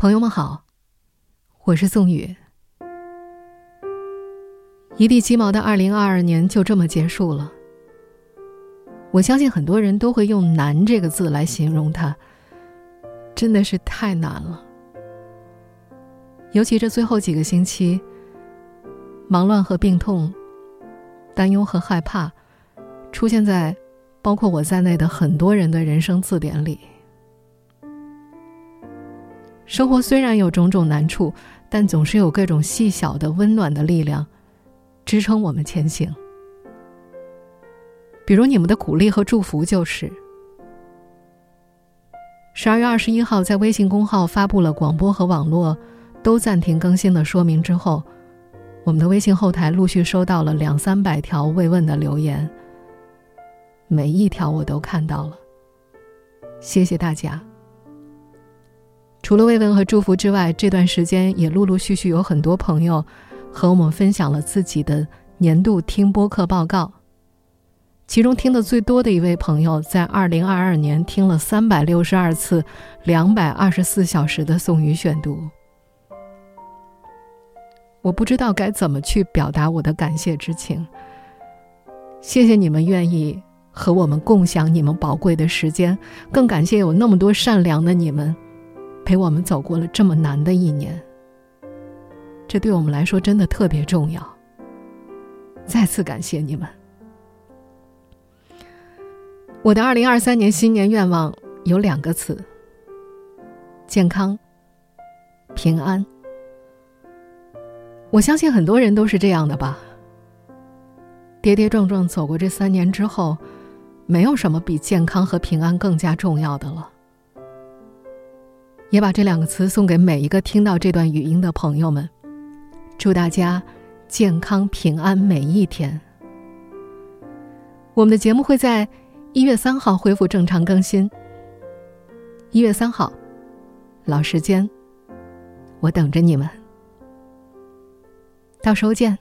朋友们好，我是宋宇。一地鸡毛的二零二二年就这么结束了。我相信很多人都会用“难”这个字来形容它，真的是太难了。尤其这最后几个星期，忙乱和病痛、担忧和害怕，出现在包括我在内的很多人的人生字典里。生活虽然有种种难处，但总是有各种细小的温暖的力量，支撑我们前行。比如你们的鼓励和祝福，就是。十二月二十一号，在微信公号发布了广播和网络都暂停更新的说明之后，我们的微信后台陆续收到了两三百条慰问的留言，每一条我都看到了，谢谢大家。除了慰问和祝福之外，这段时间也陆陆续续有很多朋友和我们分享了自己的年度听播客报告。其中听的最多的一位朋友，在二零二二年听了三百六十二次、两百二十四小时的宋语选读。我不知道该怎么去表达我的感谢之情。谢谢你们愿意和我们共享你们宝贵的时间，更感谢有那么多善良的你们。陪我们走过了这么难的一年，这对我们来说真的特别重要。再次感谢你们。我的二零二三年新年愿望有两个词：健康、平安。我相信很多人都是这样的吧。跌跌撞撞走过这三年之后，没有什么比健康和平安更加重要的了。也把这两个词送给每一个听到这段语音的朋友们，祝大家健康平安每一天。我们的节目会在一月三号恢复正常更新。一月三号，老时间，我等着你们。到时候见。